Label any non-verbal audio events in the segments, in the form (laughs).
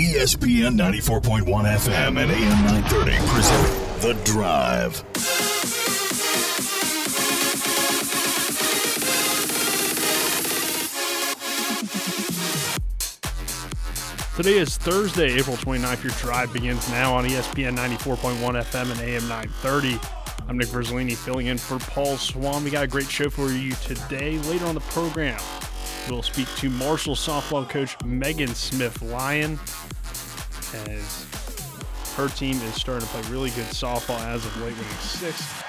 ESPN 94.1 FM and AM 930 present The Drive. Today is Thursday, April 29th. Your drive begins now on ESPN 94.1 FM and AM 930. I'm Nick Verzolini filling in for Paul Swan. We got a great show for you today. Later on the program, we'll speak to Marshall softball coach Megan Smith Lyon as her team is starting to play really good softball as of late, winning six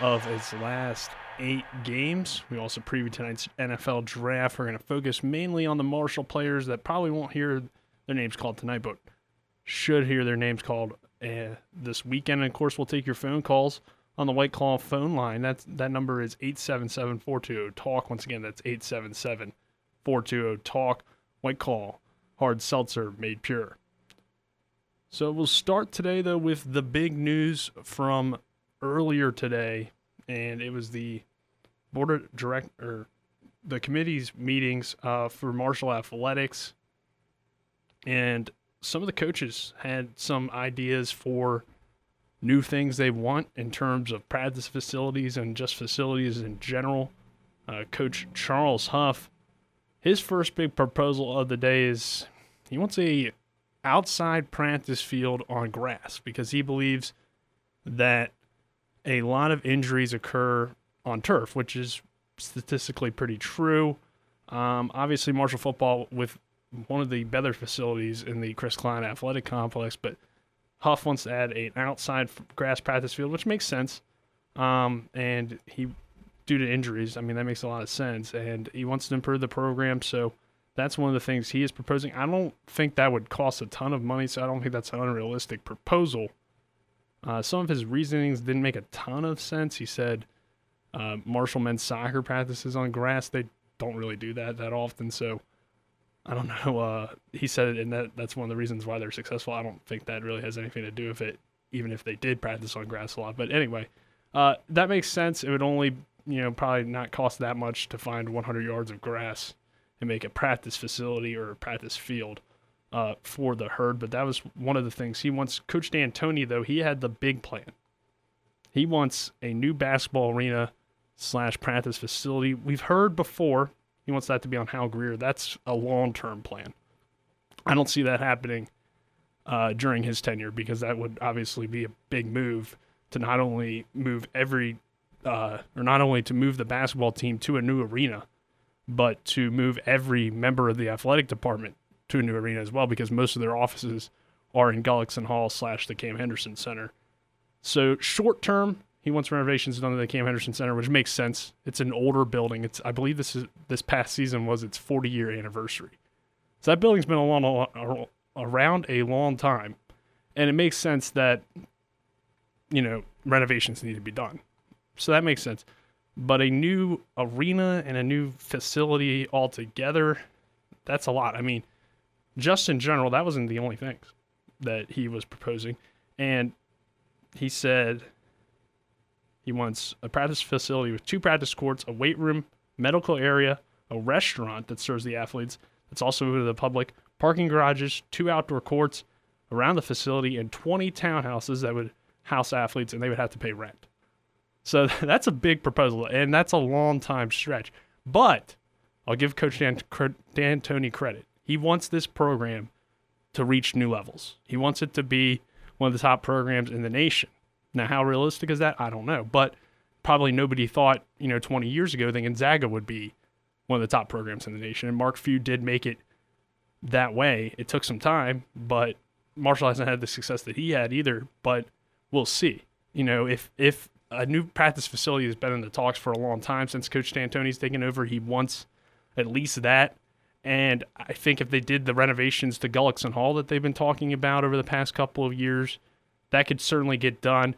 of its last eight games. We also preview tonight's NFL draft. We're going to focus mainly on the Marshall players that probably won't hear their names called tonight, but should hear their names called uh, this weekend. And of course, we'll take your phone calls on the White Claw phone line. That's that number is 877-420 talk. Once again, that's 877-420 talk. White Claw, hard seltzer made pure. So we'll start today though with the big news from earlier today, and it was the board of direct or the committee's meetings uh, for Marshall Athletics, and some of the coaches had some ideas for new things they want in terms of practice facilities and just facilities in general. Uh, Coach Charles Huff, his first big proposal of the day is he wants a outside practice field on grass because he believes that a lot of injuries occur on turf, which is statistically pretty true. Um, obviously, Marshall football with one of the better facilities in the Chris Cline Athletic Complex, but Huff wants to add an outside grass practice field, which makes sense. Um, and he, due to injuries, I mean that makes a lot of sense, and he wants to improve the program. So that's one of the things he is proposing. I don't think that would cost a ton of money, so I don't think that's an unrealistic proposal. Uh, some of his reasonings didn't make a ton of sense. He said uh, Marshall men's soccer practices on grass; they don't really do that that often, so. I don't (laughs) know. Uh, he said it, and that that's one of the reasons why they're successful. I don't think that really has anything to do with it, even if they did practice on grass a lot. But anyway, uh, that makes sense. It would only, you know, probably not cost that much to find 100 yards of grass and make a practice facility or a practice field uh, for the herd. But that was one of the things he wants. Coach D'Antoni, though, he had the big plan. He wants a new basketball arena slash practice facility. We've heard before he wants that to be on Hal Greer. That's a long term plan. I don't see that happening uh, during his tenure because that would obviously be a big move to not only move every, uh, or not only to move the basketball team to a new arena, but to move every member of the athletic department to a new arena as well because most of their offices are in Gullickson Hall slash the Cam Henderson Center. So short term, he wants renovations done to the Cam Henderson Center, which makes sense. It's an older building. It's I believe this is this past season was its 40 year anniversary. So that building's been along, around a long time, and it makes sense that you know renovations need to be done. So that makes sense. But a new arena and a new facility altogether, that's a lot. I mean, just in general, that wasn't the only things that he was proposing. And he said he wants a practice facility with two practice courts, a weight room, medical area, a restaurant that serves the athletes that's also open to the public, parking garages, two outdoor courts around the facility, and 20 townhouses that would house athletes and they would have to pay rent. So (laughs) that's a big proposal, and that's a long time stretch. But I'll give Coach Dan, D'Antoni credit. He wants this program to reach new levels. He wants it to be one of the top programs in the nation. Now, how realistic is that? I don't know. But probably nobody thought, you know, 20 years ago that Gonzaga would be one of the top programs in the nation. And Mark Few did make it that way. It took some time, but Marshall hasn't had the success that he had either. But we'll see. You know, if if a new practice facility has been in the talks for a long time since Coach D'Antoni's taken over, he wants at least that. And I think if they did the renovations to Gullickson Hall that they've been talking about over the past couple of years, that could certainly get done.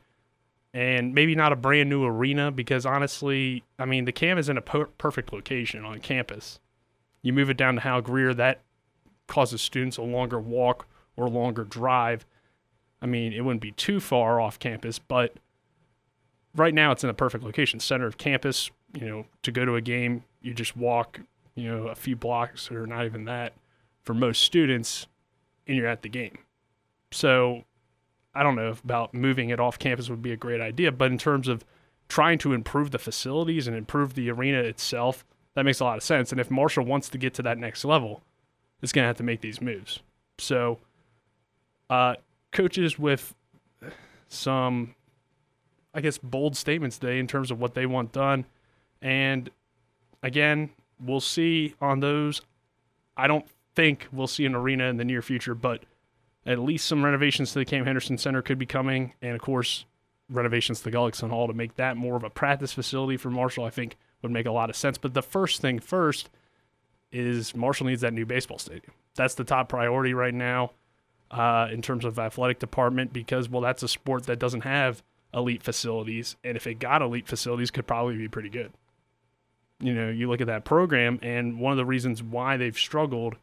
And maybe not a brand new arena because honestly, I mean, the cam is in a per- perfect location on campus. You move it down to Hal Greer, that causes students a longer walk or longer drive. I mean, it wouldn't be too far off campus, but right now it's in a perfect location, center of campus. You know, to go to a game, you just walk, you know, a few blocks or not even that for most students and you're at the game. So I don't know about moving it off campus would be a great idea, but in terms of trying to improve the facilities and improve the arena itself, that makes a lot of sense. And if Marshall wants to get to that next level, it's going to have to make these moves. So, uh, coaches with some, I guess, bold statements today in terms of what they want done. And again, we'll see on those. I don't think we'll see an arena in the near future, but at least some renovations to the Cam Henderson Center could be coming. And of course, renovations to the Gullickson Hall to make that more of a practice facility for Marshall, I think would make a lot of sense. But the first thing first is Marshall needs that new baseball stadium. That's the top priority right now uh, in terms of athletic department because, well, that's a sport that doesn't have elite facilities. And if it got elite facilities, could probably be pretty good. You know, you look at that program, and one of the reasons why they've struggled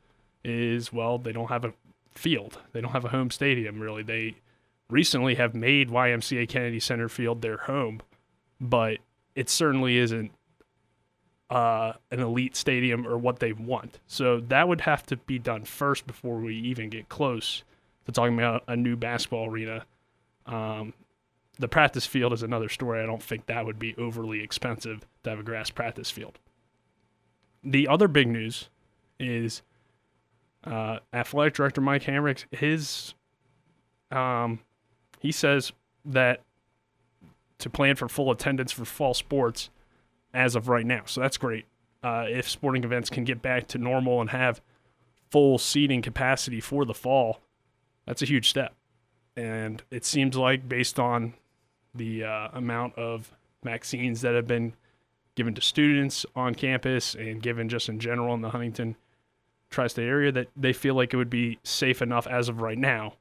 is, well, they don't have a field. They don't have a home stadium, really. They recently have made YMCA Kennedy Center Field their home, but it certainly isn't uh, an elite stadium or what they want. So that would have to be done first before we even get close to talking about a new basketball arena. Um, the practice field is another story. I don't think that would be overly expensive to have a grass practice field. The other big news is uh, athletic director Mike Hamrick. His um, he says that to plan for full attendance for fall sports as of right now. So that's great. Uh, if sporting events can get back to normal and have full seating capacity for the fall, that's a huge step. And it seems like, based on the uh, amount of vaccines that have been given to students on campus and given just in general in the Huntington tri state area, that they feel like it would be safe enough as of right now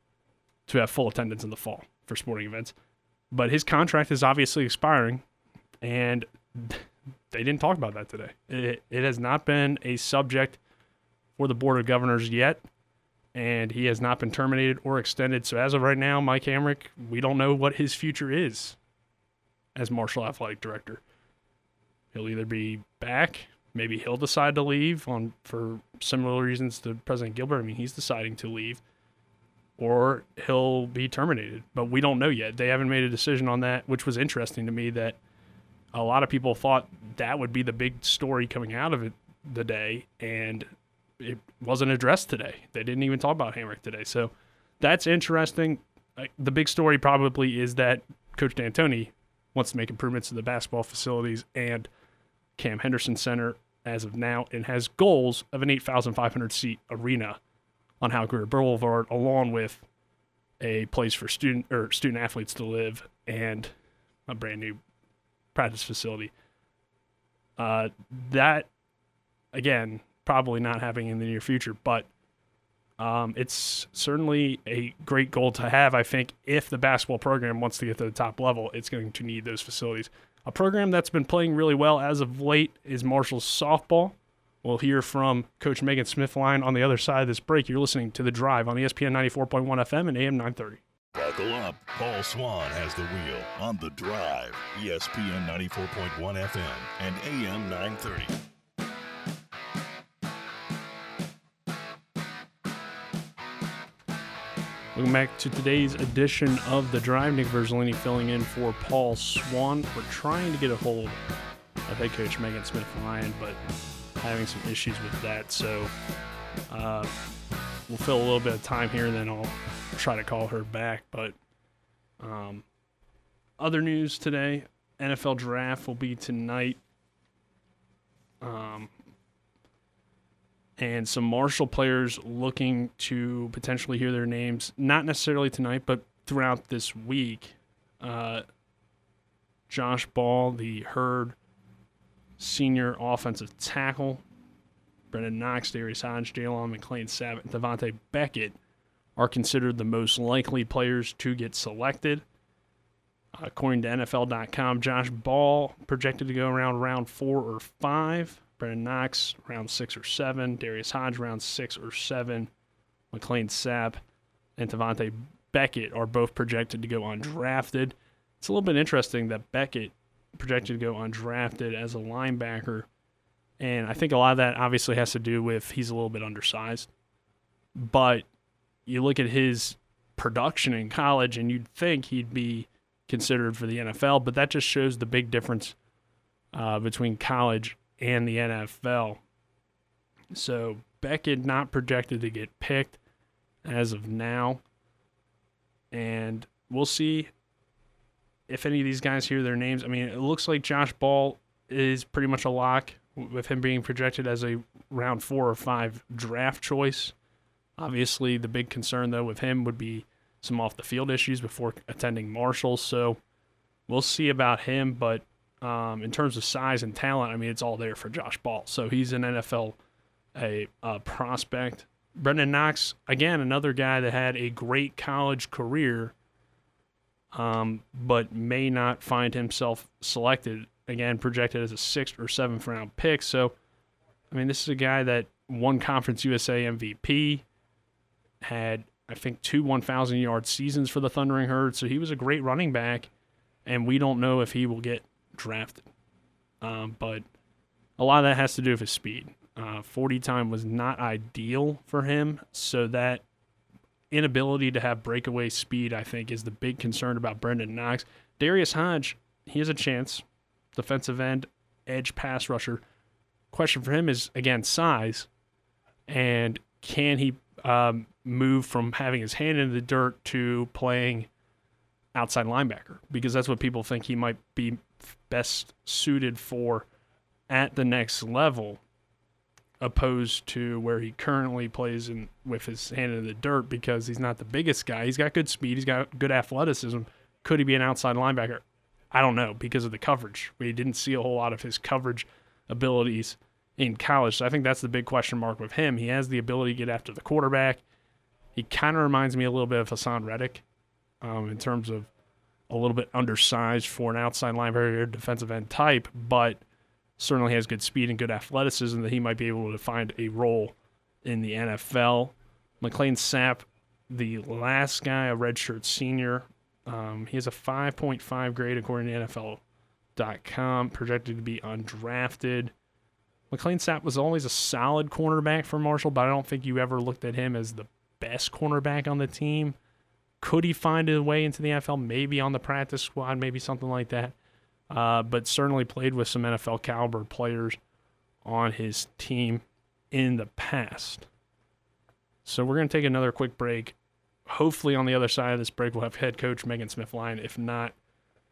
to have full attendance in the fall for sporting events. But his contract is obviously expiring, and (laughs) they didn't talk about that today. It, it has not been a subject for the Board of Governors yet, and he has not been terminated or extended. So as of right now, Mike Hamrick, we don't know what his future is as Marshall Athletic Director. He'll either be back, maybe he'll decide to leave on for similar reasons to President Gilbert. I mean, he's deciding to leave or he'll be terminated. But we don't know yet. They haven't made a decision on that, which was interesting to me that a lot of people thought that would be the big story coming out of it the day, and it wasn't addressed today. They didn't even talk about Hamrick today. So that's interesting. The big story probably is that Coach D'Antoni wants to make improvements to the basketball facilities and Cam Henderson Center as of now and has goals of an 8,500 seat arena on Hal Greer Boulevard, along with a place for student or student athletes to live and a brand new practice facility. Uh, that again, probably not happening in the near future, but um, it's certainly a great goal to have. I think if the basketball program wants to get to the top level, it's going to need those facilities. A program that's been playing really well as of late is Marshall's softball. We'll hear from Coach Megan Smith Smithline on the other side of this break. You're listening to The Drive on ESPN 94.1 FM and AM 930. Buckle up. Paul Swan has the wheel on The Drive, ESPN 94.1 FM and AM 930. Welcome back to today's edition of The Drive. Nick Verzolini filling in for Paul Swan. We're trying to get a hold of head coach Megan Smith Lyon, but having some issues with that. So uh, we'll fill a little bit of time here, and then I'll try to call her back. But um, other news today NFL draft will be tonight. Um, and some Marshall players looking to potentially hear their names, not necessarily tonight, but throughout this week. Uh, Josh Ball, the Herd senior offensive tackle. Brenden Knox, Darius Hodge, Jaylon McClain Sabat, and Tavante Beckett are considered the most likely players to get selected. According to NFL.com, Josh Ball projected to go around round four or five. Brenden Knox, round six or seven. Darius Hodge, round six or seven. McClain Sapp and Tavante Beckett are both projected to go undrafted. It's a little bit interesting that Beckett projected to go undrafted as a linebacker. And I think a lot of that obviously has to do with he's a little bit undersized. But you look at his production in college, and you'd think he'd be considered for the NFL, but that just shows the big difference uh, between college and the NFL. So Beckett not projected to get picked as of now, and we'll see if any of these guys hear their names. I mean, it looks like Josh Ball is pretty much a lock with him being projected as a round four or five draft choice. Obviously, the big concern though with him would be some off the field issues before attending Marshall. So we'll see about him. But um, in terms of size and talent, I mean, it's all there for Josh Ball. So he's an NFL a, a prospect. Brenden Knox, again, another guy that had a great college career, um, but may not find himself selected. Again, projected as a sixth or seventh round pick. So, I mean, this is a guy that won Conference USA MVP, had I think two 1,000 yard seasons for the Thundering Herd. So he was a great running back, and we don't know if he will get drafted. Um, but a lot of that has to do with his speed. Uh, 40 time was not ideal for him, so that inability to have breakaway speed, I think, is the big concern about Brenden Knox. Darius Hodge, he has a chance. Defensive end, edge pass rusher. Question for him is again size, and can he um, move from having his hand in the dirt to playing outside linebacker because that's what people think he might be best suited for at the next level opposed to where he currently plays in with his hand in the dirt because he's not the biggest guy. He's got good speed, he's got good athleticism. Could he be an outside linebacker? I don't know because of the coverage. We didn't see a whole lot of his coverage abilities in college. So I think that's the big question mark with him. He has the ability to get after the quarterback. He kind of reminds me a little bit of Haason Reddick um, in terms of a little bit undersized for an outside linebacker defensive end type, but certainly has good speed and good athleticism that he might be able to find a role in the NFL. McClain Sapp, the last guy, a redshirt senior, um, he has a 5.5 grade according to NFL.com, projected to be undrafted. McClain Sapp was always a solid cornerback for Marshall, but I don't think you ever looked at him as the best cornerback on the team. Could he find a way into the NFL? Maybe on the practice squad, maybe something like that. Uh, but certainly played with some NFL caliber players on his team in the past. So we're going to take another quick break. Hopefully, on the other side of this break, we'll have head coach Megan Smith Lyon. If not,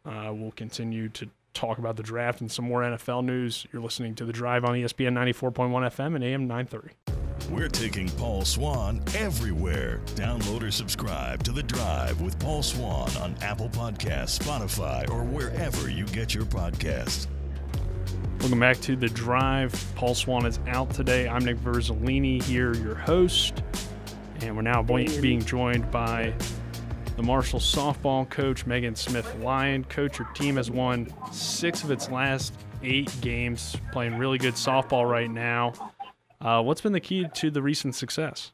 uh, we'll continue to talk about the draft and some more NFL news. You're listening to The Drive on ESPN 94.1 FM and AM 930. We're taking Paul Swan everywhere. Download or subscribe to The Drive with Paul Swan on Apple Podcasts, Spotify, or wherever you get your podcasts. Welcome back to The Drive. Paul Swan is out today. I'm Nick Verzolini here, your host. And we're now being joined by the Marshall softball coach, Megan Smith Lyon. Coach, your team has won six of its last eight games, playing really good softball right now. Uh, what's been the key to the recent success?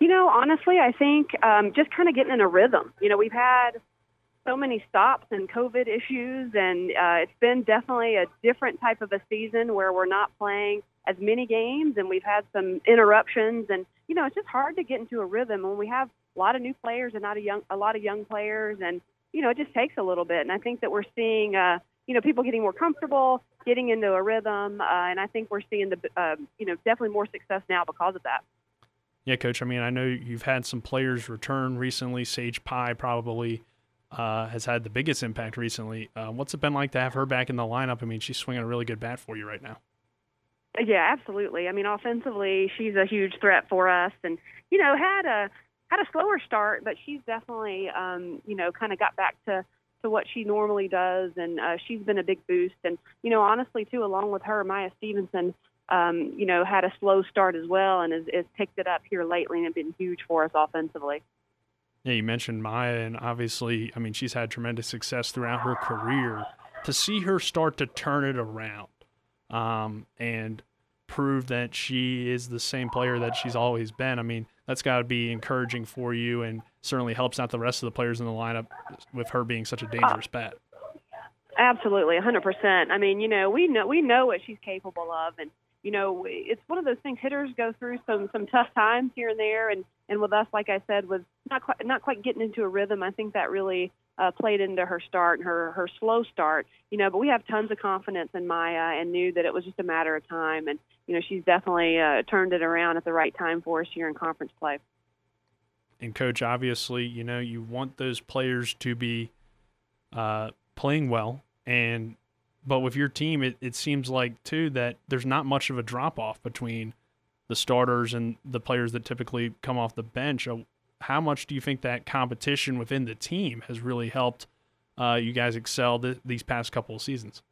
You know, honestly, I think um, just kind of getting in a rhythm. You know, we've had so many stops and COVID issues, and uh, it's been definitely a different type of a season where we're not playing as many games, and we've had some interruptions, and you know, it's just hard to get into a rhythm when we have a lot of new players and not a young, a lot of young players, and you know, it just takes a little bit. And I think that we're seeing, uh, you know, people getting more comfortable, getting into a rhythm, uh, and I think we're seeing the uh, you know definitely more success now because of that. Yeah, coach. I mean, I know you've had some players return recently. Sage Pie probably uh, has had the biggest impact recently. Uh, what's it been like to have her back in the lineup? I mean, she's swinging a really good bat for you right now. Yeah, absolutely. I mean, offensively, she's a huge threat for us, and you know, had a had a slower start, but she's definitely um, you know kind of got back to to what she normally does, and uh, she's been a big boost. And you know, honestly, too, along with her, Maya Stevenson, um, you know, had a slow start as well, and has, has picked it up here lately and been huge for us offensively. Yeah, you mentioned Maya, and obviously, I mean, she's had tremendous success throughout her career. To see her start to turn it around um, and prove that she is the same player that she's always been, I mean, that's got to be encouraging for you and certainly helps out the rest of the players in the lineup with her being such a dangerous ah. bat. Absolutely, 100%. I mean, you know, we know we know what she's capable of, and you know, it's one of those things. Hitters go through some some tough times here and there, and and with us, like I said, with not quite not quite getting into a rhythm, I think that really uh, played into her start and her her slow start. You know, but we have tons of confidence in Maya and knew that it was just a matter of time. And you know, she's definitely uh, turned it around at the right time for us here in conference play. And coach, obviously, you know, you want those players to be uh, playing well and but with your team, it, it seems like too that there's not much of a drop off between the starters and the players that typically come off the bench. How much do you think that competition within the team has really helped uh, you guys excel th- these past couple of seasons?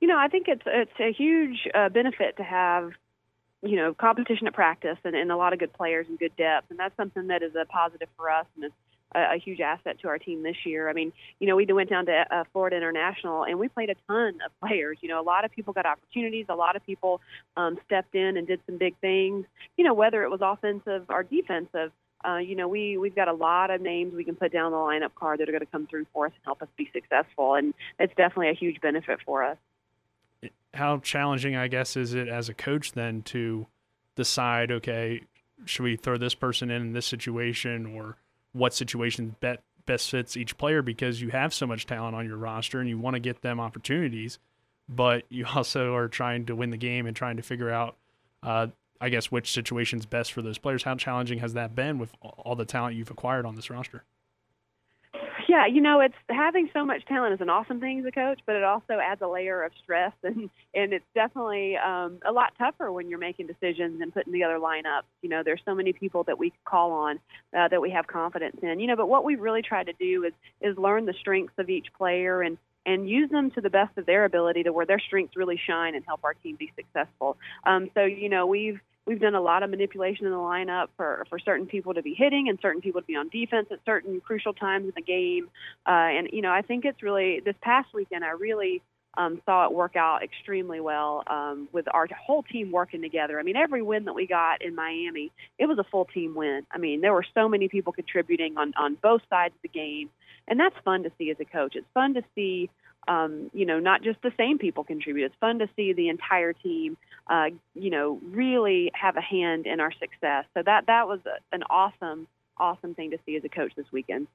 You know, I think it's it's a huge uh, benefit to have you know competition at practice and, and a lot of good players and good depth, and that's something that is a positive for us and it's a, a huge asset to our team this year. I mean, you know, we went down to uh, Florida International and we played a ton of players. You know, a lot of people got opportunities. A lot of people um, stepped in and did some big things. You know, whether it was offensive or defensive. Uh, you know, we we've got a lot of names we can put down the lineup card that are going to come through for us and help us be successful, and it's definitely a huge benefit for us. How challenging, I guess, is it as a coach then to decide, okay, should we throw this person in, in this situation, or what situation bet, best fits each player because you have so much talent on your roster and you want to get them opportunities, but you (laughs) also are trying to win the game and trying to figure out, uh, I guess, which situation is best for those players. How challenging has that been with all the talent you've acquired on this roster? Yeah, you know, it's having so much talent is an awesome thing as a coach, but it also adds a layer of stress, (laughs) and and it's definitely um, a lot tougher when you're making decisions and putting together lineups. You know, there's so many people that we call on uh, that we have confidence in. You know, but what we really try to do is is learn the strengths of each player and and use them to the best of their ability to where their strengths really shine and help our team be successful. Um, so you know, we've we've done a lot of manipulation in the lineup for, for certain people to be hitting and certain people to be on defense at certain crucial times in the game. Uh, and, you know, I think it's really, this past weekend, I really um, saw it work out extremely well um, with our whole team working together. I mean, every win that we got in Miami, it was a full team win. I mean, there were so many people contributing on, on both sides of the game. And that's fun to see as a coach. It's fun to see um, you know, not just the same people contribute. It's fun to see the entire team, uh, you know, really have a hand in our success. So that that was an awesome, awesome thing to see as a coach this weekend.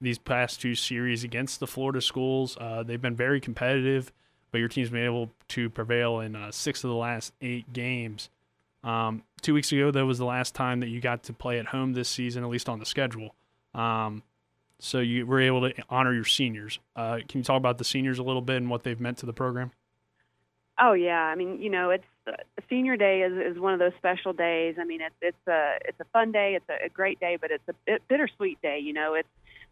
These past two series against the Florida schools, uh, they've been very competitive, but your team's been able to prevail in uh, six of the last eight games. Um, two weeks ago, that was the last time that you got to play at home this season, at least on the schedule. Um, so you were able to honor your seniors. Uh, can you talk about the seniors a little bit and what they've meant to the program? Oh yeah, I mean, you know, it's uh, senior day is, is one of those special days. I mean, it's it's a it's a fun day, it's a, a great day, but it's a bit bittersweet day. You know, it's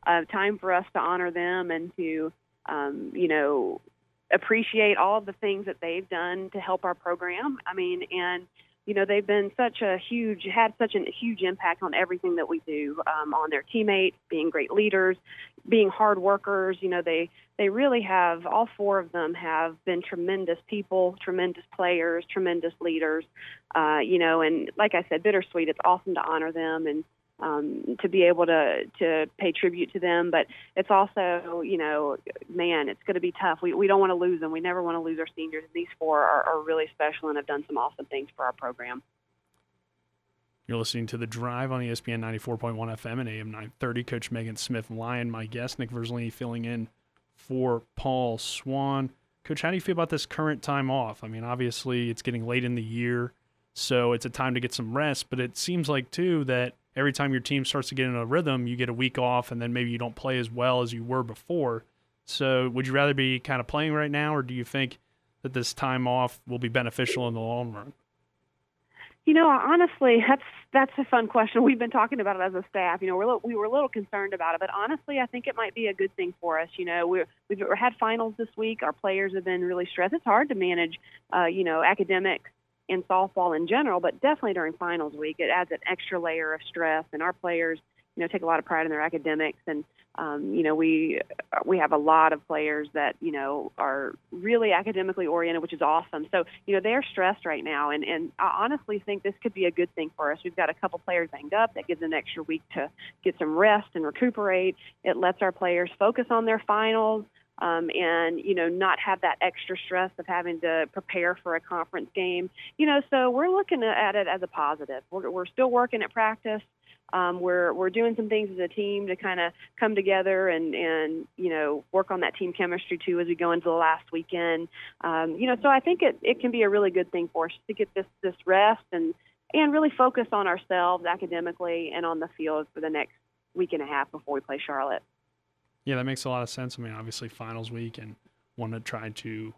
a time for us to honor them and to, um, you know, appreciate all of the things that they've done to help our program. I mean, and you know they've been such a huge had such a huge impact on everything that we do um, on their teammates being great leaders being hard workers. You know they they really have all four of them have been tremendous people tremendous players tremendous leaders. Uh, you know and like i said bittersweet. It's awesome to honor them and um, to be able to to pay tribute to them. But it's also, you know, man, it's going to be tough. We we don't want to lose them. We never want to lose our seniors. These four are, are really special and have done some awesome things for our program. You're listening to The Drive on ESPN 94.1 FM and AM 930. Coach Megan Smith Lyon, my guest, Nick Verzolini filling in for Paul Swan. Coach, how do you feel about this current time off? I mean, obviously it's getting late in the year, so it's a time to get some rest, but it seems like, too, that every time your team starts to get in a rhythm, you get a week off, and then maybe you don't play as well as you were before. So, would you rather be kind of playing right now, or do you think that this time off will be beneficial in the long run? You know, honestly, that's that's a fun question. We've been talking about it as a staff. You know, we're we were a little concerned about it, but honestly, I think it might be a good thing for us. You know, we're, we've had finals this week. Our players have been really stressed. It's hard to manage, uh, you know, academics in softball in general, but definitely during finals week, it adds an extra layer of stress. And our players, you know, take a lot of pride in their academics. And um, you know, we we have a lot of players that you know are really academically oriented, which is awesome. So you know, they're stressed right now, and and I honestly think this could be a good thing for us. We've got a couple players banged up that gives an extra week to get some rest and recuperate. It lets our players focus on their finals um, and you know not have that extra stress of having to prepare for a conference game. You know, so we're looking at it as a positive. We're, we're still working at practice. Um, we're we're doing some things as a team to kind of come together and and you know work on that team chemistry too as we go into the last weekend. Um, you know, so I think it it can be a really good thing for us to get this this rest and and really focus on ourselves academically and on the field for the next week and a half before we play Charlotte. Yeah, that makes a lot of sense. I mean, obviously finals week and want to try to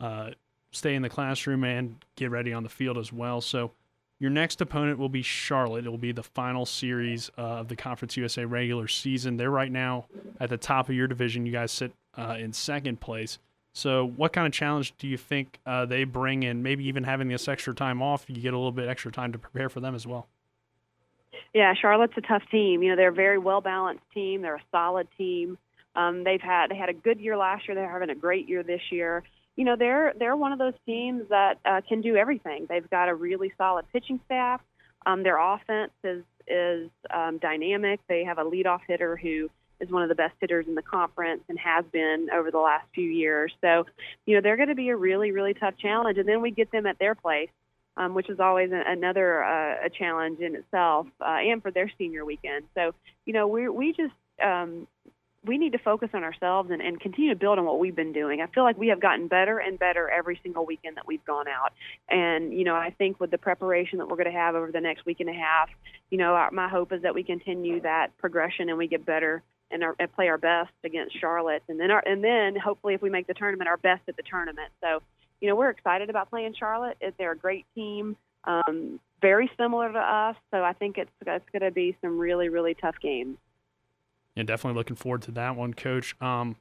uh, stay in the classroom and get ready on the field as well. So your next opponent will be Charlotte. It will be the final series uh, of the Conference USA regular season. They're right now at the top of your division. You guys sit uh, in second place. So, what kind of challenge do you think uh, they bring in? Maybe even having this extra time off, you get a little bit extra time to prepare for them as well. Yeah, Charlotte's a tough team. You know, they're a very well balanced team. They're a solid team. Um, they've had they had a good year last year. They're having a great year this year you know they're they're one of those teams that uh, can do everything. They've got a really solid pitching staff. Um, their offense is is um, dynamic. They have a leadoff hitter who is one of the best hitters in the conference and has been over the last few years. So, you know, they're going to be a really really tough challenge. And then we get them at their place, um, which is always a, another uh, a challenge in itself, uh, and for their senior weekend. So, you know, we we just um, we need to focus on ourselves and, and continue to build on what we've been doing. I feel like we have gotten better and better every single weekend that we've gone out. And, you know, I think with the preparation that we're going to have over the next week and a half, you know, our, my hope is that we continue that progression and we get better and, our, and play our best against Charlotte. And then, our, and then hopefully if we make the tournament, our best at the tournament. So, you know, we're excited about playing Charlotte. They're a great team, um, very similar to us. So I think it's, it's going to be some really, really tough games yeah, definitely looking forward to that one, Coach. Um,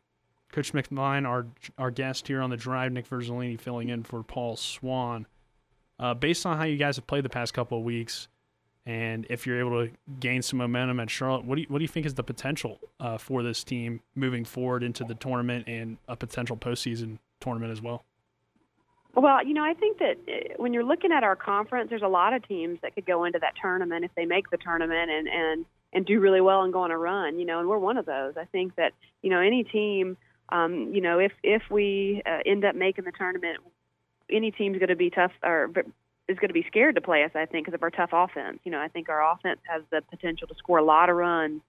Coach McMine, our our guest here on the drive, Nick Verzolini filling in for Paul Swan. Uh, based on how you guys have played the past couple of weeks, and if you're able to gain some momentum at Charlotte, what do you, what do you think is the potential uh, for this team moving forward into the tournament and a potential postseason tournament as well? Well, you know, I think that uh, when you're looking at our conference, there's a lot of teams that could go into that tournament if they make the tournament and and and do really well and go on a run, you know, and we're one of those. I think that, you know, any team, um, you know, if if we uh, end up making the tournament, any team's going to be tough or is going to be scared to play us. I think because of our tough offense. You know, I think our offense has the potential to score a lot of runs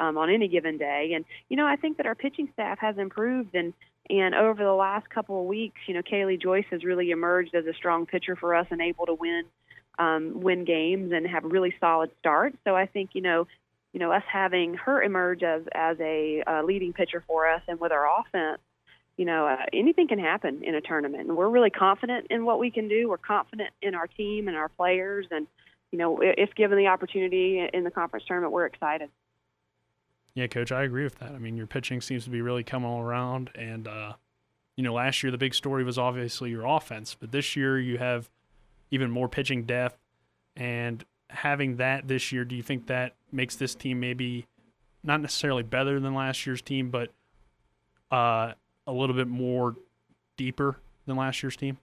um, on any given day, and you know, I think that our pitching staff has improved and. And over the last couple of weeks, you know, Kaylee Joyce has really emerged as a strong pitcher for us and able to win um, win games and have really solid starts. So I think you know you know, us having her emerge as as a uh, leading pitcher for us, and with our offense, you know, uh, anything can happen in a tournament. And we're really confident in what we can do. We're confident in our team and our players, and you know, if given the opportunity in the conference tournament, we're excited. Yeah, coach, I agree with that. I mean, your pitching seems to be really coming all around, and uh, you know, last year the big story was obviously your offense, but this year you have even more pitching depth, and having that this year, do you think that makes this team maybe not necessarily better than last year's team, but uh, a little bit more deeper than last year's team?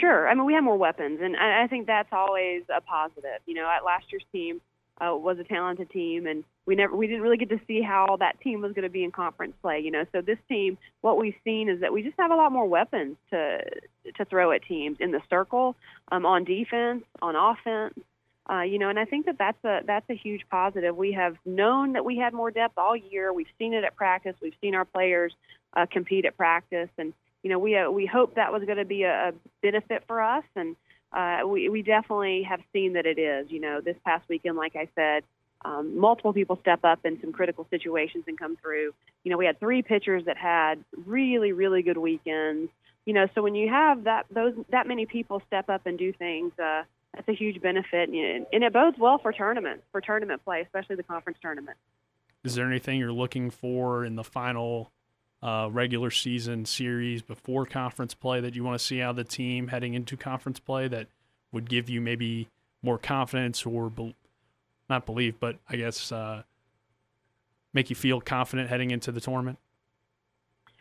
Sure. I mean, we have more weapons, and I think that's always a positive. You know, at last year's team uh, was a talented team, and we never we didn't really get to see how that team was going to be in conference play. You know, so this team, what we've seen is that we just have a lot more weapons to to throw at teams in the circle, um, on defense, on offense. Uh, you know, and I think that that's a that's a huge positive. We have known that we had more depth all year. We've seen it at practice. We've seen our players uh, compete at practice, and you know, we uh, we hope that was going to be a, a benefit for us, and uh, we we definitely have seen that it is. You know, this past weekend, like I said, um, multiple people step up in some critical situations and come through. You know, we had three pitchers that had really really good weekends. You know, so when you have that those that many people step up and do things. That's a huge benefit, and it bodes well for tournaments, for tournament play, especially the conference tournament. Is there anything you're looking for in the final uh, regular season series before conference play that you want to see out of the team heading into conference play that would give you maybe more confidence or be- not believe, but I guess uh, make you feel confident heading into the tournament?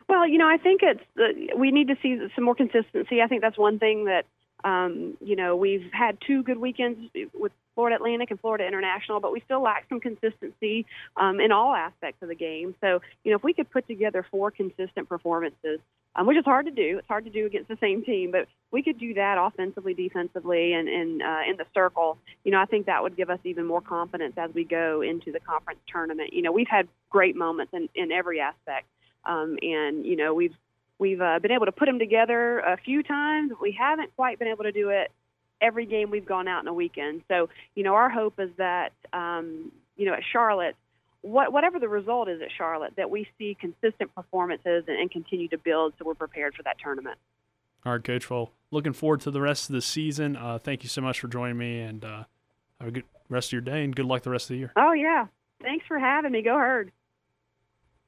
Well, you know, I think it's uh, we need to see some more consistency. I think that's one thing that um, you know, we've had two good weekends with Florida Atlantic and Florida International, but we still lack some consistency um, in all aspects of the game. So, you know, if we could put together four consistent performances, um, which is hard to do, it's hard to do against the same team, but we could do that offensively, defensively, and, and uh, in the circle. You know, I think that would give us even more confidence as we go into the conference tournament. You know, we've had great moments in, in every aspect, um, and you know, we've we've uh, been able to put them together a few times. We haven't quite been able to do it every game we've gone out in a weekend. So, you know, our hope is that, um, you know, at Charlotte, what, whatever the result is at Charlotte, that we see consistent performances and, and continue to build so we're prepared for that tournament. All right, Coach. Well, looking forward to the rest of the season. Uh, thank you so much for joining me, and uh, have a good rest of your day, and good luck the rest of the year. Oh, yeah. Thanks for having me. Go Herd.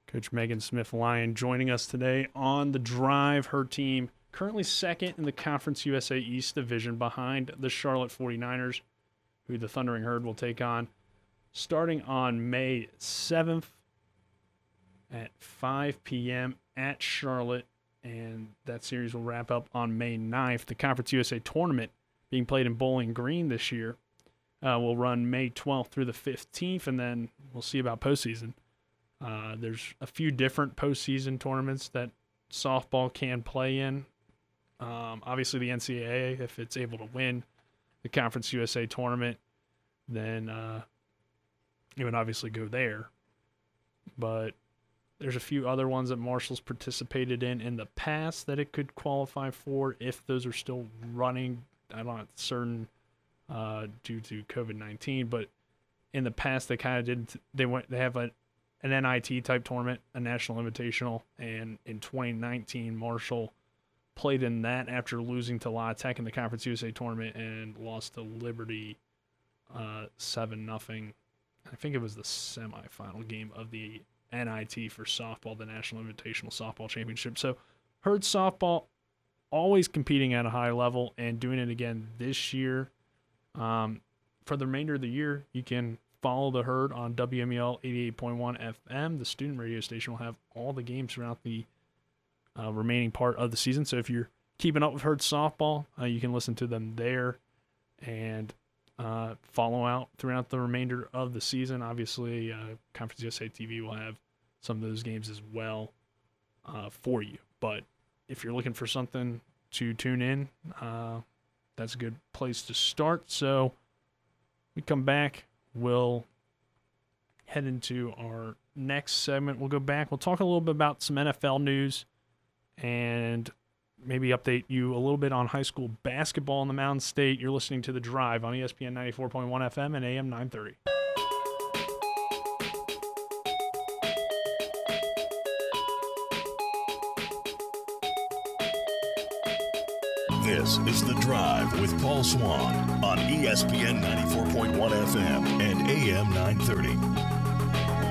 Coach Megan Smith Lyon joining us today on the drive. Her team currently second in the Conference USA East Division behind the Charlotte 49ers, who the Thundering Herd will take on starting on May 7th at 5 p.m. at Charlotte. And that series will wrap up on May 9th. The Conference USA tournament being played in Bowling Green this year uh, will run May 12th through the 15th, and then we'll see about postseason. Uh, there's a few different postseason tournaments that softball can play in. Um, obviously, the NCAA, if it's able to win the Conference USA tournament, then uh, it would obviously go there. But there's a few other ones that Marshall's participated in in the past that it could qualify for if those are still running. I'm not certain uh, due to COVID 19, but in the past they kind of did. They went. They have a an NIT type tournament, a national invitational, and in 2019 Marshall played in that after losing to La Tech in the Conference USA tournament and lost to Liberty uh, seven nothing. I think it was the semifinal game of the NIT for softball, the National Invitational Softball Championship. So, Herd softball always competing at a high level and doing it again this year. Um, for the remainder of the year, you can follow the herd on WMUL 88.1 FM. The student radio station will have all the games throughout the uh, remaining part of the season. So if you're keeping up with Herd softball, uh, you can listen to them there and uh, follow out throughout the remainder of the season. Obviously, uh, Conference USA TV will have some of those games as well uh, for you. But if you're looking for something to tune in, uh, that's a good place to start. So we come back, we'll head into our next segment. We'll go back. We'll talk a little bit about some NFL news and maybe update you a little bit on high school basketball in the Mountain State. You're listening to The Drive on ESPN 94.1 FM and AM 930. This is The Drive with Paul Swan on ESPN 94.1 FM and AM 930.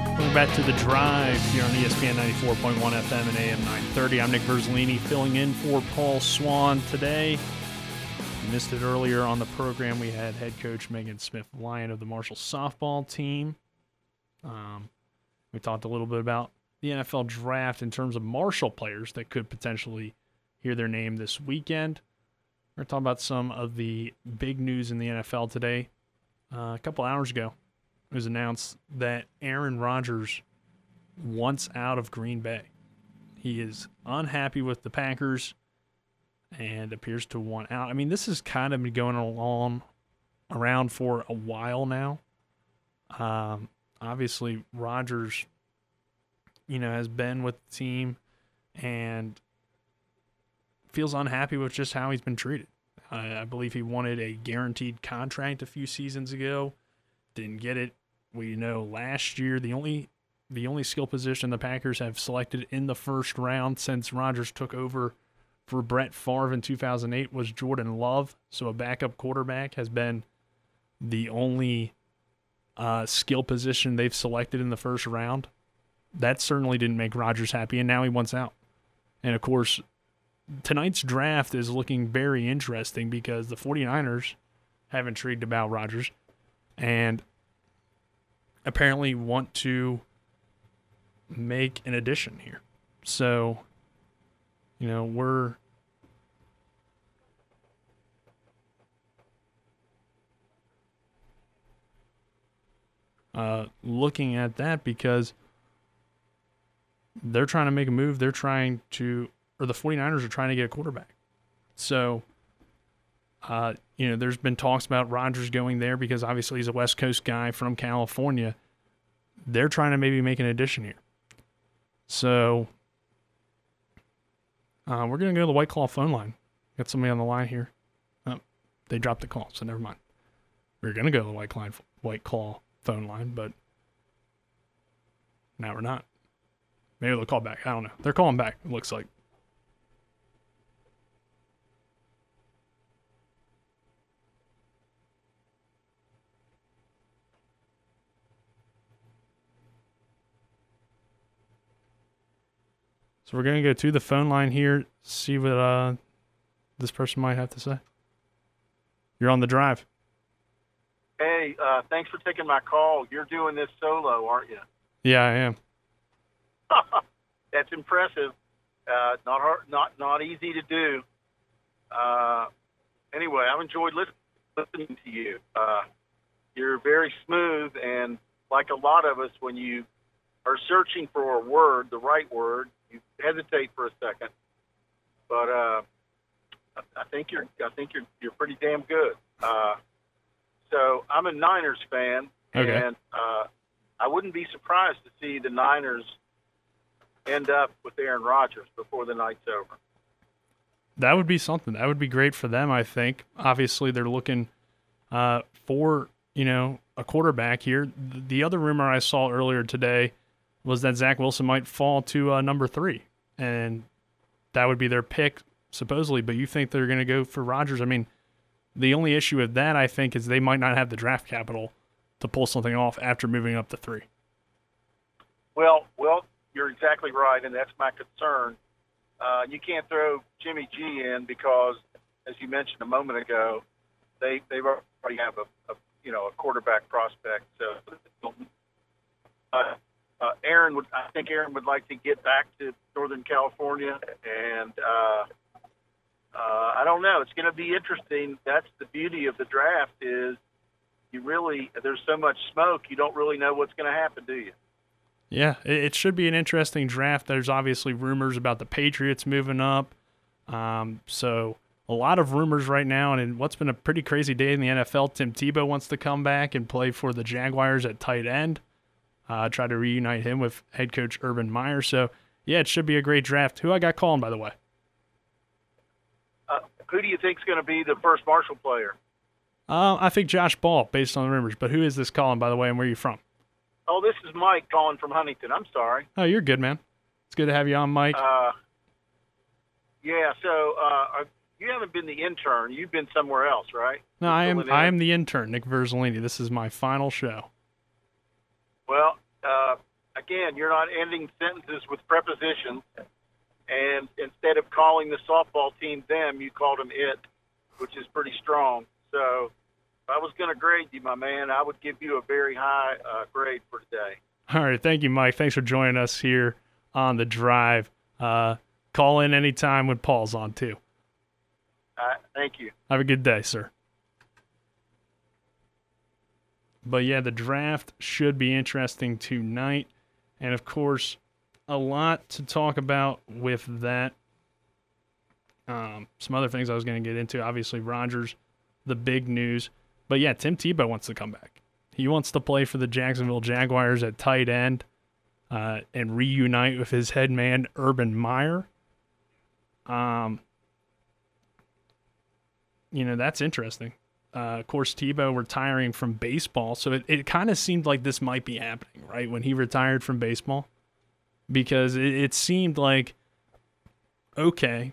Welcome back to The Drive here on ESPN 94.1 FM and AM 930. I'm Nick Verzolini filling in for Paul Swan today. You missed it earlier on the program. We had head coach Megan Smith Lyon of the Marshall softball team. Um, we talked a little bit about the NFL draft in terms of Marshall players that could potentially hear their name this weekend. We're going to talk about some of the big news in the NFL today. Uh, a couple hours ago, it was announced that Aaron Rodgers wants out of Green Bay. He is unhappy with the Packers and appears to want out. I mean, this has kind of been going along around for a while now. Um, obviously, Rodgers, you know, has been with the team and feels unhappy with just how he's been treated. Uh, I believe he wanted a guaranteed contract a few seasons ago, didn't get it. We know last year the only the only skill position the Packers have selected in the first round since Rodgers took over for Brett Favre in 2008 was Jordan Love. So a backup quarterback has been the only uh, skill position they've selected in the first round. That certainly didn't make Rodgers happy, and now he wants out. And of course, tonight's draft is looking very interesting because the 49ers have intrigued about Rodgers and apparently want to make an addition here. So, you know, we're uh, looking at that because they're trying to make a move. They're trying to, or the 49ers are trying to get a quarterback. So, uh, you know, there's been talks about Rodgers going there because obviously he's a West Coast guy from California. They're trying to maybe make an addition here. So, uh, we're going to go to the White Claw phone line. Got somebody on the line here. Oh, they dropped the call, so never mind. We are going to go to the White Claw, White Claw phone line, but now we're not. Maybe they'll call back. I don't know. They're calling back, it looks like. So we're going to go to the phone line here, see what uh, this person might have to say. You're on the drive. Hey, uh, thanks for taking my call. You're doing this solo, aren't you? Yeah, I am. (laughs) That's impressive. Uh, not hard, not not easy to do. Uh, anyway, I've enjoyed listen, listening to you. Uh, you're very smooth, and like a lot of us, when you are searching for a word, the right word, you hesitate for a second. But uh, I think you're I think you're you're pretty damn good. Uh, so I'm a Niners fan, okay. and uh, I wouldn't be surprised to see the Niners end up with Aaron Rodgers before the night's over. That would be something. That would be great for them. I think. Obviously, they're looking uh, for you know a quarterback here. The other rumor I saw earlier today was that Zach Wilson might fall to uh, number three, and that would be their pick supposedly. But you think they're going to go for Rodgers? I mean, the only issue with that I think is they might not have the draft capital to pull something off after moving up to three. Well, well, you're exactly right, and that's my concern. Uh, you can't throw Jimmy G in because, as you mentioned a moment ago, they they already have a, a you know a quarterback prospect. So uh, uh, Aaron would, I think Aaron would like to get back to Northern California, and uh, uh, I don't know. It's going to be interesting. That's the beauty of the draft is you really there's so much smoke, you don't really know what's going to happen, do you? Yeah, it should be an interesting draft. There's obviously rumors about the Patriots moving up. Um, so a lot of rumors right now, and in what's been a pretty crazy day in the NFL, Tim Tebow wants to come back and play for the Jaguars at tight end uh, try to reunite him with head coach Urban Meyer. So, yeah, it should be a great draft. Who I got calling, by the way? Uh, who do you think is going to be the first Marshall player? Uh, I think Josh Ball, based on the rumors. But who is this calling, by the way, and where are you from? Oh, this is Mike calling from Huntington. I'm sorry. Oh, you're good, man. It's good to have you on, Mike. Uh, yeah. So uh, you haven't been the intern. You've been somewhere else, right? No, You're I am. I am the intern, Nick Verzolini. This is my final show. Well, uh, again, you're not ending sentences with prepositions, and instead of calling the softball team them, you called them it, which is pretty strong. So, if I was going to grade you, my man, I would give you a very high uh, grade for today. All right, thank you, Mike. Thanks for joining us here on the drive. Uh, call in anytime when Paul's on too. Uh, thank you. Have a good day, sir. But yeah, the draft should be interesting tonight. And of course, a lot to talk about with that. Um, some other things I was going to get into. Obviously, Rodgers, the big news. But yeah, Tim Tebow wants to come back. He wants to play for the Jacksonville Jaguars at tight end uh, and reunite with his head man, Urban Meyer. Um, you know, that's interesting. Uh, of course, Tebow retiring from baseball. So it, it kind of seemed like this might be happening, right? When he retired from baseball. Because it, it seemed like, okay,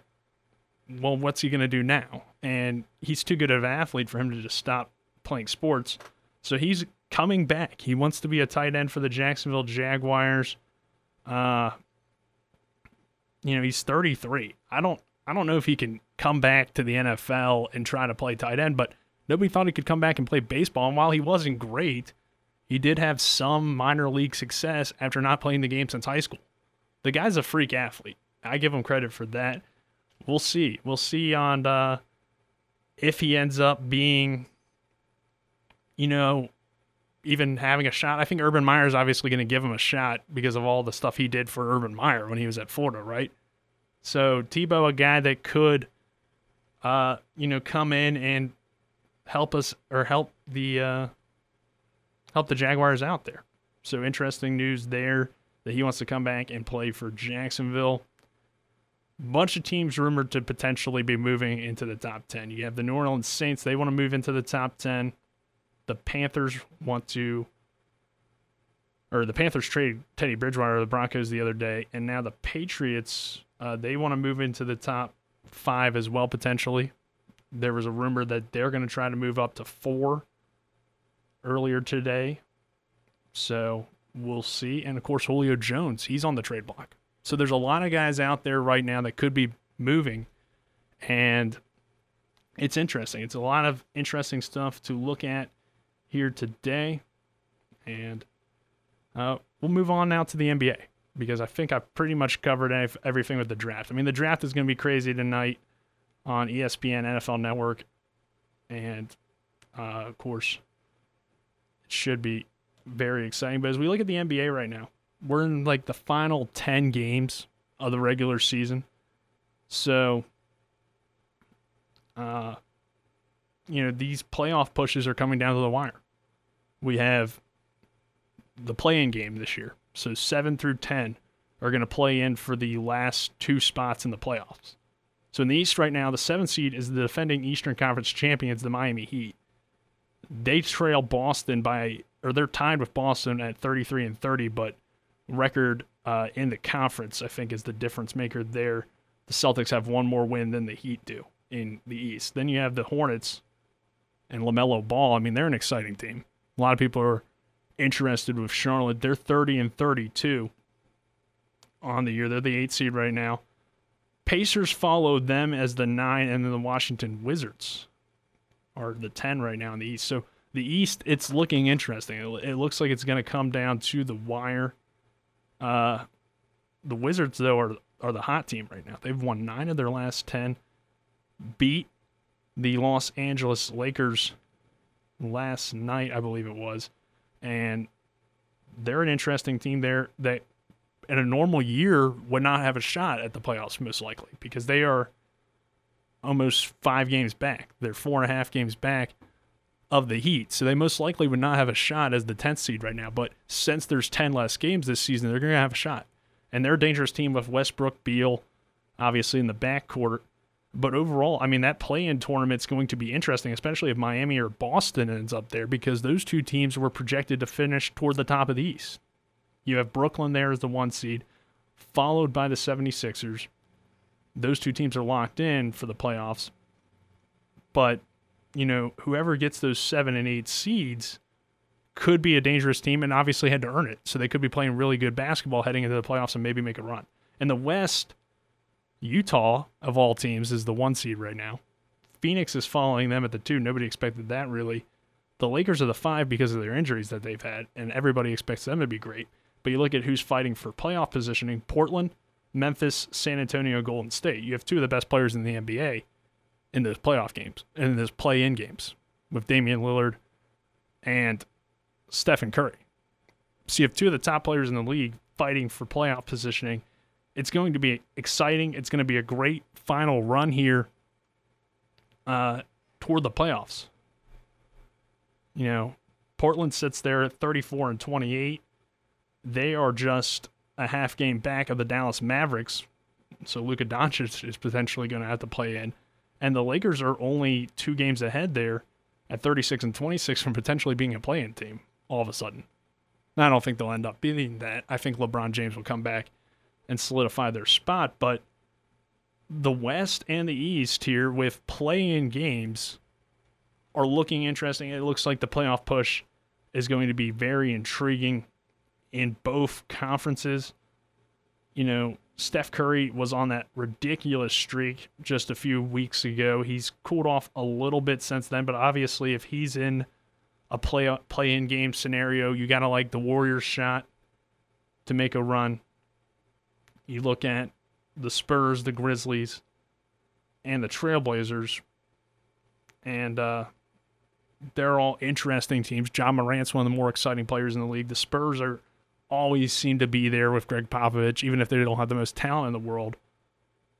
well, what's he going to do now? And he's too good of an athlete for him to just stop playing sports. So he's coming back. He wants to be a tight end for the Jacksonville Jaguars. Uh, you know, he's 33. I don't I don't know if he can come back to the NFL and try to play tight end, but nobody thought he could come back and play baseball. And while he wasn't great, he did have some minor league success after not playing the game since high school. The guy's a freak athlete. I give him credit for that. We'll see. We'll see on uh, if he ends up being, you know, even having a shot. I think Urban Meyer is obviously going to give him a shot because of all the stuff he did for Urban Meyer when he was at Florida, right? So Tebow, a guy that could, uh, you know, come in and help us or help the uh, help the Jaguars out there. So interesting news there that he wants to come back and play for Jacksonville. Bunch of teams rumored to potentially be moving into the top 10. You have the New Orleans Saints, they want to move into the top 10. The Panthers want to, or the Panthers traded Teddy Bridgewater to the Broncos the other day, and now the Patriots, uh, they want to move into the top five as well, potentially. There was a rumor that they're going to try to move up to four earlier today. So we'll see. And of course, Julio Jones, he's on the trade block. So there's a lot of guys out there right now that could be moving. And it's interesting. It's a lot of interesting stuff to look at here today. And uh, we'll move on now to the NBA because I think I've pretty much covered everything with the draft. I mean, the draft is going to be crazy tonight on ESPN, NFL Network, and uh, of course, it should be very exciting. But as we look at the NBA right now, we're in like the final 10 games of the regular season. So, uh, you know, these playoff pushes are coming down to the wire. We have the play in game this year. So, 7 through 10 are going to play in for the last two spots in the playoffs. So, in the East right now, the seventh seed is the defending Eastern Conference champions, the Miami Heat. They trail Boston by or they're tied with Boston at 33 and 30, but record uh, in the conference, I think, is the difference maker there. The Celtics have one more win than the Heat do in the East. Then you have the Hornets and LaMelo Ball. I mean, they're an exciting team. A lot of people are interested with Charlotte. They're 30 and 32 on the year. They're the eight seed right now. Pacers followed them as the nine, and then the Washington Wizards are the 10 right now in the East. So the East, it's looking interesting. It, it looks like it's going to come down to the wire. Uh, the Wizards, though, are are the hot team right now. They've won nine of their last ten, beat the Los Angeles Lakers last night, I believe it was, and they're an interesting team there that in a normal year would not have a shot at the playoffs most likely because they are almost five games back. They're four and a half games back of the Heat. So they most likely would not have a shot as the 10th seed right now. But since there's 10 less games this season, they're going to have a shot. And they're a dangerous team with Westbrook, Beal, obviously in the backcourt. But overall, I mean, that play in tournament's going to be interesting, especially if Miami or Boston ends up there, because those two teams were projected to finish toward the top of the East. You have Brooklyn there as the one seed, followed by the 76ers. Those two teams are locked in for the playoffs. But you know, whoever gets those seven and eight seeds could be a dangerous team and obviously had to earn it. So they could be playing really good basketball heading into the playoffs and maybe make a run. In the West, Utah, of all teams, is the one seed right now. Phoenix is following them at the two. Nobody expected that really. The Lakers are the five because of their injuries that they've had, and everybody expects them to be great. But you look at who's fighting for playoff positioning Portland, Memphis, San Antonio, Golden State. You have two of the best players in the NBA in those playoff games and in those play in games with Damian Lillard and Stephen Curry. So you have two of the top players in the league fighting for playoff positioning. It's going to be exciting. It's going to be a great final run here uh, toward the playoffs. You know, Portland sits there at 34 and 28. They are just a half game back of the Dallas Mavericks. So Luka Doncic is potentially going to have to play in and the Lakers are only two games ahead there at 36 and 26 from potentially being a play-in team all of a sudden. Now, I don't think they'll end up being that. I think LeBron James will come back and solidify their spot, but the West and the East here with play-in games are looking interesting. It looks like the playoff push is going to be very intriguing in both conferences. You know, Steph Curry was on that ridiculous streak just a few weeks ago. He's cooled off a little bit since then, but obviously, if he's in a play play in game scenario, you got to like the Warriors shot to make a run. You look at the Spurs, the Grizzlies, and the Trailblazers, and uh, they're all interesting teams. Ja Morant's one of the more exciting players in the league. The Spurs are always seem to be there with Gregg Popovich, even if they don't have the most talent in the world.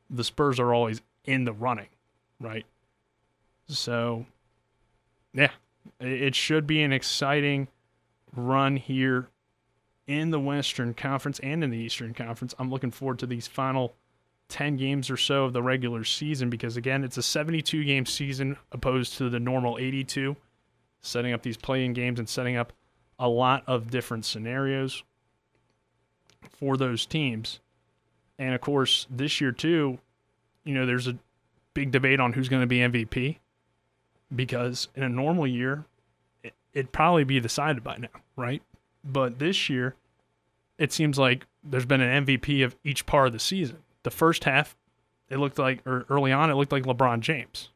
The Spurs are always in the running, right? So, yeah, it should be an exciting run here in the Western Conference and in the Eastern Conference. I'm looking forward to these final 10 games or so of the regular season because, again, it's a 72 game season opposed to the normal 82, setting up these play-in games and setting up a lot of different scenarios for those teams. And of course, this year, too, you know, there's a big debate on who's going to be MVP because in a normal year, it'd probably be decided by now, right? But this year, it seems like there's been an MVP of each part of the season. The first half, it looked like, or early on, it looked like LeBron James.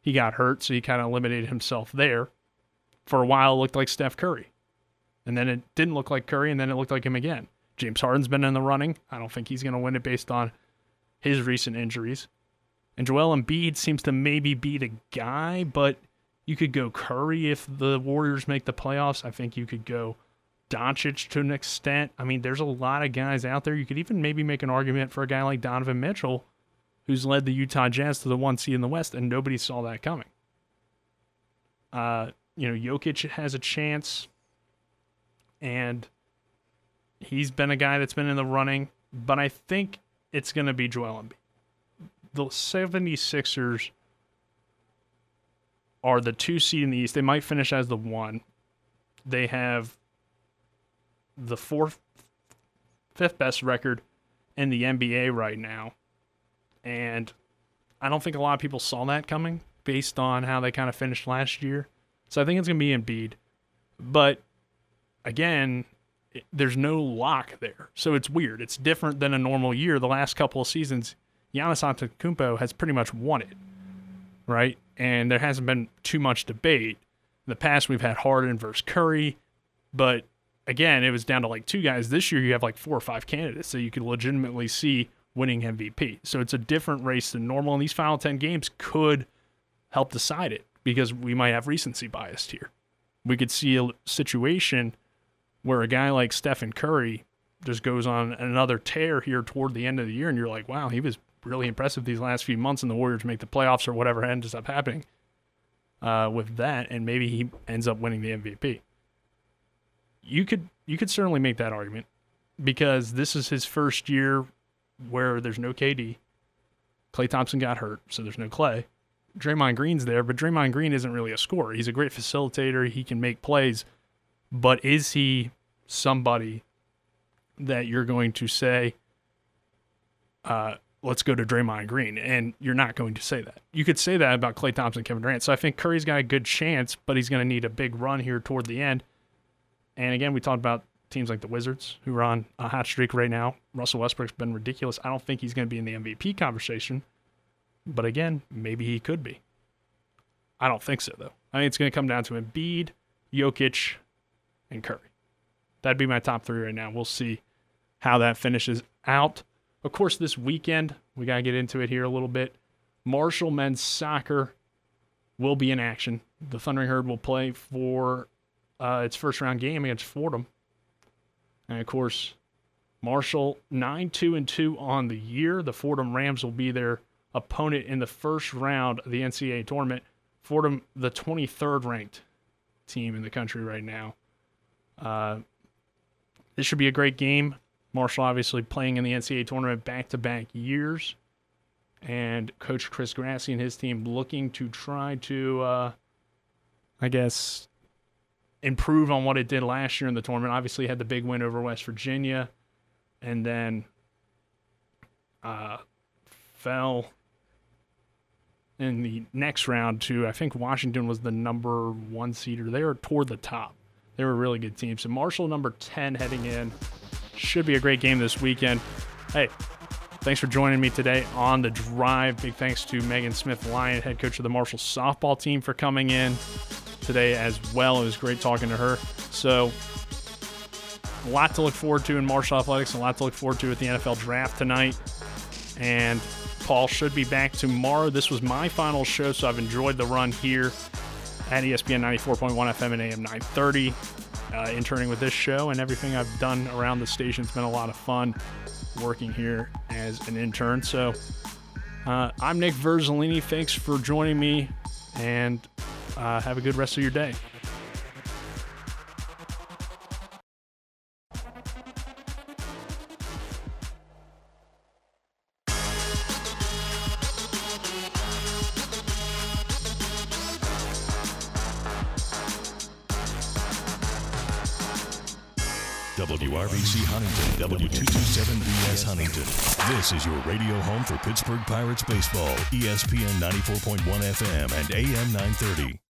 He got hurt, so he kind of eliminated himself there. For a while, it looked like Steph Curry. And then it didn't look like Curry, and then it looked like him again. James Harden's been in the running. I don't think he's going to win it based on his recent injuries. And Joel Embiid seems to maybe be the guy, but you could go Curry if the Warriors make the playoffs. I think you could go Doncic to an extent. I mean, there's a lot of guys out there. You could even maybe make an argument for a guy like Donovan Mitchell, who's led the Utah Jazz to the one seed in the West, and nobody saw that coming. Uh, you know, Jokic has a chance, and he's been a guy that's been in the running, but I think it's going to be Joel Embiid. The 76ers are the two seed in the East. They might finish as the one. They have the fourth, fifth best record in the NBA right now. And I don't think a lot of people saw that coming based on how they kind of finished last year. So I think it's going to be Embiid. But again, there's no lock there. So it's weird. It's different than a normal year. The last couple of seasons, Giannis Antetokounmpo has pretty much won it, right? and there hasn't been too much debate. In the past, we've had Harden versus Curry, but again, it was down to like two guys. This year, you have like four or five candidates, so you could legitimately see winning MVP. So it's a different race than normal, and these final 10 games could help decide it because we might have recency bias here. We could see a situation where a guy like Stephen Curry just goes on another tear here toward the end of the year, and you're like, wow, he was really impressive these last few months, and the Warriors make the playoffs or whatever ends up happening uh, with that, and maybe he ends up winning the MVP. You could you could certainly make that argument because this is his first year where there's no KD. Klay Thompson got hurt, so there's no Klay. Draymond Green's there, but Draymond Green isn't really a scorer. He's a great facilitator. He can make plays, but is he somebody that you're going to say, uh, let's go to Draymond Green. And you're not going to say that. You could say that about Klay Thompson, Kevin Durant. So I think Curry's got a good chance, but he's going to need a big run here toward the end. And again, we talked about teams like the Wizards, who are on a hot streak right now. Russell Westbrook's been ridiculous. I don't think he's going to be in the MVP conversation. But again, maybe he could be. I don't think so, though. I think it's going to come down to Embiid, Jokic, and Curry. That'd be my top three right now. We'll see how that finishes out. Of course, this weekend, we got to get into it here a little bit. Marshall men's soccer will be in action. The Thundering Herd will play for uh, its first round game against Fordham. And of course, Marshall 9 2 and 2 on the year. The Fordham Rams will be their opponent in the first round of the NCAA tournament. Fordham, the 23rd ranked team in the country right now. Uh, this should be a great game. Marshall obviously playing in the NCAA tournament back to back years. And Coach Chris Grassi and his team looking to try to, uh, I guess, improve on what it did last year in the tournament. Obviously, had the big win over West Virginia and then uh, fell in the next round to, I think Washington was the number one seeder. They were toward the top. They were a really good team. So Marshall, number 10, heading in. Should be a great game this weekend. Hey, thanks for joining me today on the drive. Big thanks to Megan Smith Lyon, head coach of the Marshall softball team, for coming in today as well. It was great talking to her. So, a lot to look forward to in Marshall Athletics, a lot to look forward to at the NFL draft tonight. And Paul should be back tomorrow. This was my final show, so I've enjoyed the run here at ESPN 94.1 FM and AM 930. Uh, interning with this show and everything I've done around the station. It's been a lot of fun working here as an intern. So uh, I'm Nick Verzolini. Thanks for joining me and uh, have a good rest of your day. W227BS Huntington. This is your radio home for Pittsburgh Pirates baseball, ESPN 94.1 FM and AM 930.